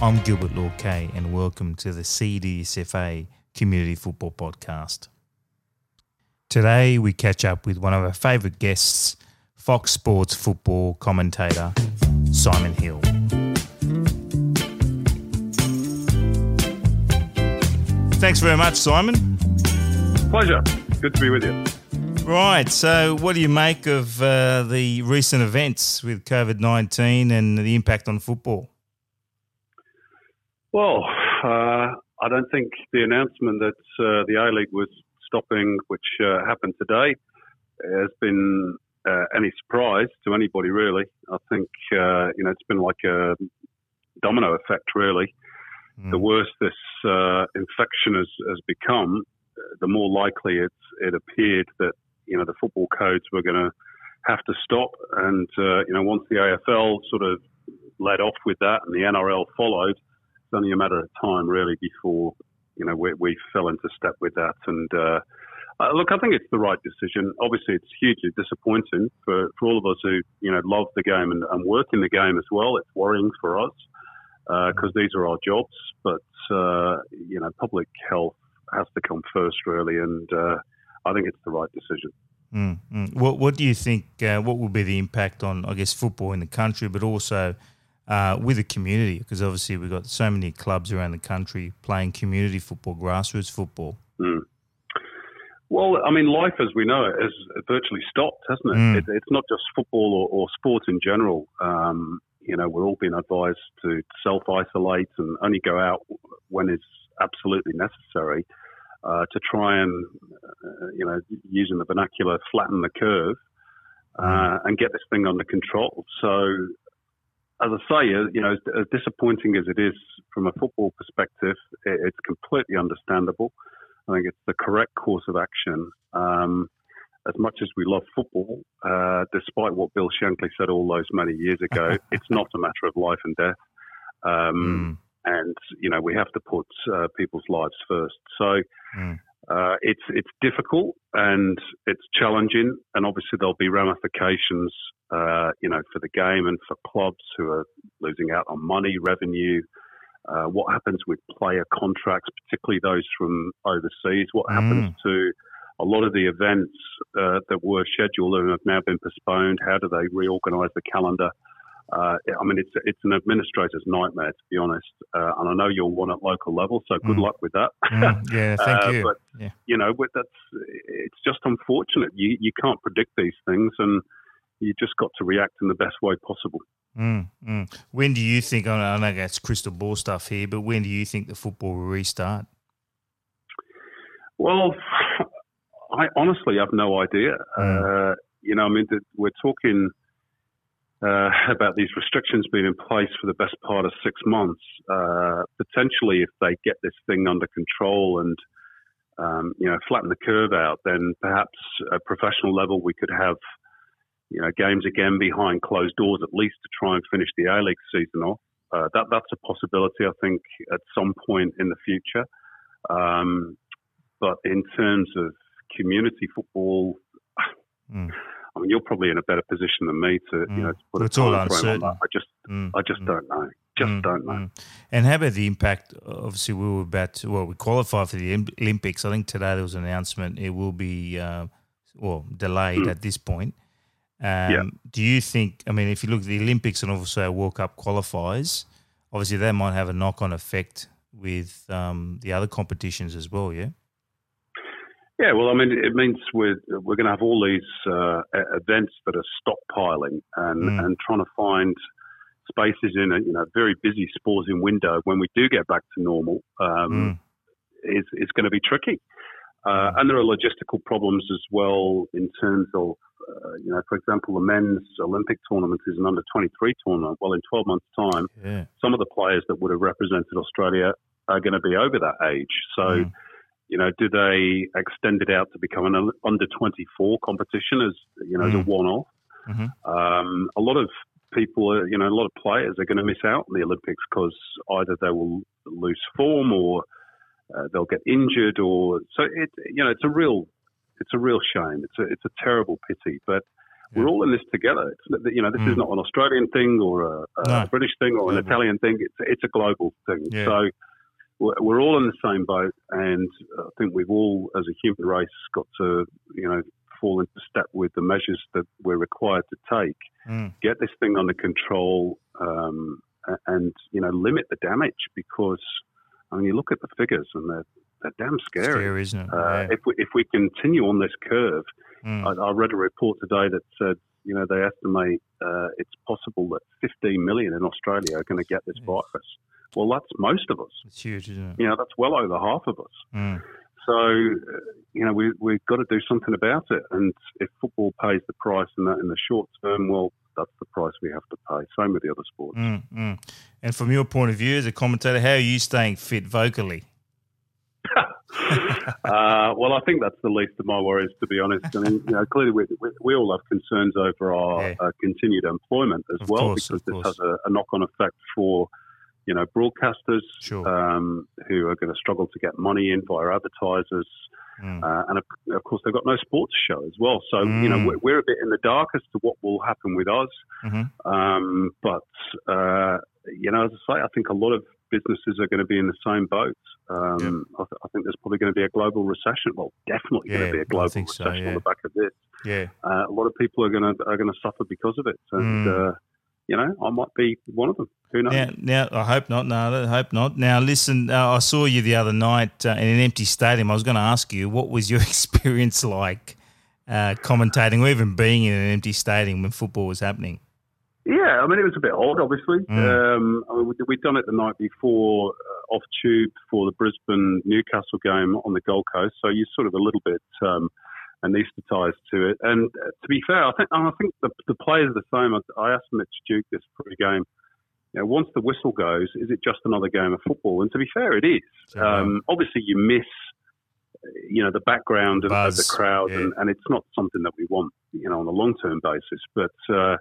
I'm Gilbert Lord Kay, and welcome to the CDSFA Community Football Podcast. Today, we catch up with one of our favourite guests, Fox Sports football commentator Simon Hill. Thanks very much, Simon. Pleasure. Good to be with you. Right. So, what do you make of uh, the recent events with COVID 19 and the impact on football? Well, uh, I don't think the announcement that uh, the A League was stopping, which uh, happened today, has been uh, any surprise to anybody, really. I think, uh, you know, it's been like a domino effect, really. Mm. The worse this uh, infection has, has become, the more likely it's, it appeared that, you know, the football codes were going to have to stop. And, uh, you know, once the AFL sort of led off with that and the NRL followed, it's only a matter of time, really, before, you know, we, we fell into step with that. And, uh, uh, look, I think it's the right decision. Obviously, it's hugely disappointing for, for all of us who, you know, love the game and, and work in the game as well. It's worrying for us because uh, these are our jobs. But uh, you know, public health has to come first, really, and uh, I think it's the right decision. Mm, mm. What What do you think? What will be the impact on, I guess, football in the country, but also uh, with the community? Because obviously we've got so many clubs around the country playing community football, grassroots football. Mm. Well, I mean, life as we know it has virtually stopped, hasn't it? Mm. it it's not just football or, or sport in general. Um, you know, we're all being advised to self isolate and only go out when it's absolutely necessary uh, to try and, uh, you know, using the vernacular, flatten the curve uh, mm. and get this thing under control. So, as I say, uh, you know, as, as disappointing as it is from a football perspective, it's completely understandable. I think it's the correct course of action. Um, as much as we love football, uh, despite what Bill Shankly said all those many years ago, it's not a matter of life and death. Um, mm. And you know we have to put uh, people's lives first. So mm. Uh, it's it's difficult and it's challenging, and obviously there'll be ramifications, uh, you know, for the game and for clubs who are losing out on money, revenue. Uh, what happens with player contracts, particularly those from overseas? What happens mm. to a lot of the events uh, that were scheduled and have now been postponed. How do they reorganise the calendar? Uh, I mean, it's it's an administrator's nightmare to be honest. Uh, and I know you'll want at local level, so good mm. luck with that. Mm, yeah, thank uh, you. But yeah. you know, that's it's just unfortunate. You you can't predict these things, and you just got to react in the best way possible. Mm, mm. When do you think? I know that's crystal ball stuff here, but when do you think the football will restart? Well, I honestly have no idea. Mm. Uh, you know, I mean, we're talking uh, about these restrictions being in place for the best part of six months. Uh, potentially, if they get this thing under control and um, you know flatten the curve out, then perhaps at professional level we could have you know games again behind closed doors at least to try and finish the A League season off. Uh, that that's a possibility, I think, at some point in the future. Um, but in terms of community football. Mm. I mean, you're probably in a better position than me to, mm. you know, to put it's a all uncertain. I just, mm. I just mm. don't know. Just mm. don't know. Mm. And how about the impact? Obviously, we were about to, well, we qualified for the Olympics. I think today there was an announcement it will be, uh, well, delayed at this point. Um, yeah. Do you think? I mean, if you look at the Olympics and also our World Cup qualifiers, obviously that might have a knock-on effect with um, the other competitions as well. Yeah. Yeah, well, I mean, it means we're we're going to have all these uh, events that are stockpiling and mm. and trying to find spaces in a you know very busy sporting window when we do get back to normal um, mm. is is going to be tricky. Uh, and there are logistical problems as well in terms of, uh, you know, for example, the men's Olympic tournament is an under 23 tournament. Well, in 12 months' time, yeah. some of the players that would have represented Australia are going to be over that age. So, mm you know, do they extend it out to become an under 24 competition as, you know, mm. as a one off? Mm-hmm. Um, a lot of people, are, you know, a lot of players are going to miss out on the Olympics because either they will lose form or uh, they'll get injured or so it, you know, it's a real, it's a real shame. It's a, it's a terrible pity, but we're all in this together. It's, you know, this mm. is not an Australian thing or a, a no. British thing or an Italian thing. It's it's a global thing. Yeah. So we're all in the same boat, and I think we've all, as a human race, got to you know fall into step with the measures that we're required to take, mm. get this thing under control, um, and you know limit the damage because I mean you look at the figures and they're they're damn scary. Scary, isn't it? Uh, yeah. If we if we continue on this curve, mm. I, I, read a report today that said you know they estimate uh, it's possible that 15 million in Australia are going to get this virus. Well, that's most of us. It's huge, isn't it? You know, that's well over half of us. Mm. So, uh, you know, we, we've got to do something about it. And if football pays the price in that in the short term, well, that's the price we have to pay. Same with the other sports. Mm, mm. And from your point of view as a commentator, how are you staying fit vocally? uh, well, I think that's the least of my worries, to be honest. I mean, you know, clearly we, we, we all have concerns over our yeah. uh, continued employment as of well, course, because this has a, a knock-on effect for you know, broadcasters sure. um, who are going to struggle to get money in via advertisers. Mm. Uh, and of, of, course, they've got no sports show as well. So, mm. you know, we're, we're, a bit in the dark as to what will happen with us. Mm-hmm. Um, but, uh, you know, as I say, I think a lot of businesses are going to be in the same boat. Um, I, th- I, think there's probably going to be a global recession. Well, definitely yeah, going to be a global recession so, yeah. on the back of this. Yeah, uh, a lot of people are going to are going to suffer because of it. And mm. uh, you know, I might be one of them. Who knows? Now, now I hope not. No, I hope not. Now, listen, uh, I saw you the other night uh, in an empty stadium. I was going to ask you, what was your experience like uh, commentating or even being in an empty stadium when football was happening? Yeah, I mean, it was a bit odd, obviously. Mm. Um, I mean, we'd done it the night before uh, off tube for the Brisbane Newcastle game on the Gold Coast, so you're sort of a little bit. Um, anaesthetised to it. And uh, to be fair, I think I think the, the players are the same. I, asked Mitch Duke this pre-game. You know, once the whistle goes, is it just another game of football? And to be fair, it is. Um, obviously, you miss, you know, the background of, of the crowd, yeah. and, and, it's not something that we want, you know, on a long-term basis. But uh,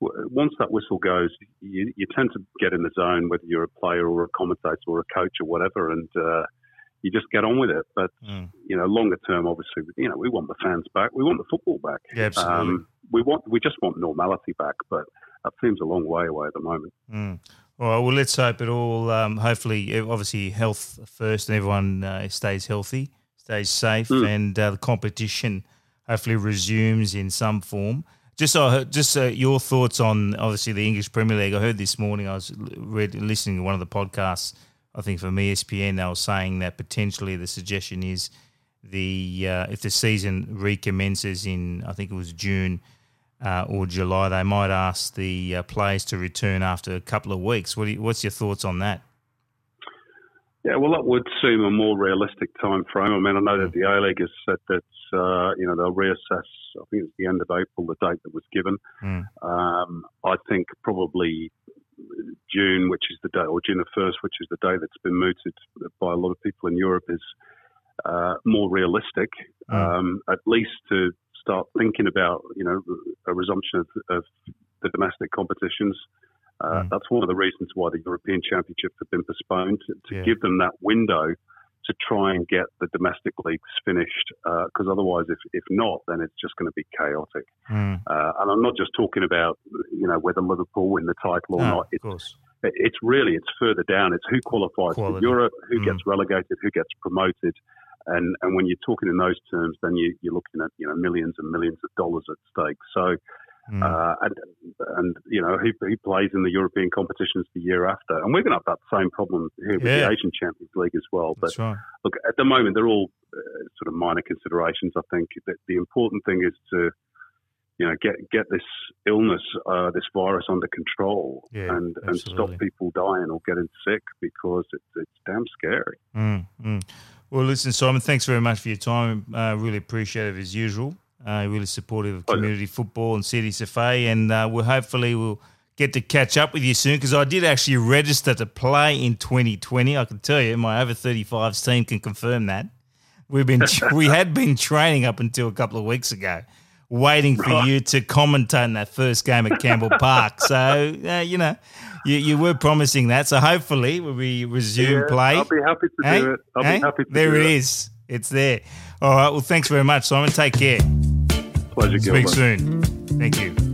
once that whistle goes, you, you, tend to get in the zone, whether you're a player or a commentator or a coach or whatever, and uh, you just get on with it. But mm. you know, longer term, obviously, you know, we want the fans back. We want the football back. Yeah, absolutely. Um, we want we just want normality back, but that seems a long way away at the moment. Mm. All right. Well, let's hope it all. Um, hopefully, obviously, health first, and everyone uh, stays healthy, stays safe, mm. and uh, the competition hopefully resumes in some form. Just uh, just uh, your thoughts on obviously the English Premier League. I heard this morning. I was read, listening to one of the podcasts I think from ESPN they were saying that potentially the suggestion is the uh, if the season recommences in I think it was June uh, or July, they might ask the uh, players to return after a couple of weeks. What you, what's your thoughts on that? Yeah, well, that would seem a more realistic time frame. I mean, I know that the A League has said that uh, you know they'll reassess. I think it's the end of April, the date that was given. Mm. Um, I think probably June, which is the day, or June the first, which is the day that's been mooted by a lot of people in Europe, is uh, more realistic. Mm. Um, at least to start thinking about, you know, a resumption of, of the domestic competitions. Uh, mm. That's one of the reasons why the European Championships have been postponed to, to yeah. give them that window to try and get the domestic leagues finished. Because uh, otherwise, if, if not, then it's just going to be chaotic. Mm. Uh, and I'm not just talking about you know whether Liverpool win the title or no, not. It's, it's really it's further down. It's who qualifies Quality. for Europe, who mm. gets relegated, who gets promoted. And, and when you're talking in those terms, then you, you're looking at you know millions and millions of dollars at stake. So Mm. Uh, and, and, you know, he, he plays in the European competitions the year after. And we're going to have that same problem here with yeah. the Asian Champions League as well. But right. look, at the moment, they're all uh, sort of minor considerations. I think that the important thing is to, you know, get get this illness, uh, this virus under control, yeah, and, and stop people dying or getting sick because it's, it's damn scary. Mm, mm. Well, listen, Simon, thanks very much for your time. Uh, really appreciate it as usual. Uh, really supportive of community football and CDSFA, and uh, we'll hopefully we'll get to catch up with you soon because I did actually register to play in 2020. I can tell you, my over 35s team can confirm that. We've been we had been training up until a couple of weeks ago, waiting for right. you to commentate in that first game at Campbell Park. So uh, you know, you, you were promising that. So hopefully be resume yeah, play. I'll be happy to hey? do it. I'll hey? be happy to there do it. there it is. It's there. All right. Well, thanks very much, Simon. Take care. Pleasure. Speak Gilbert. soon. Thank you.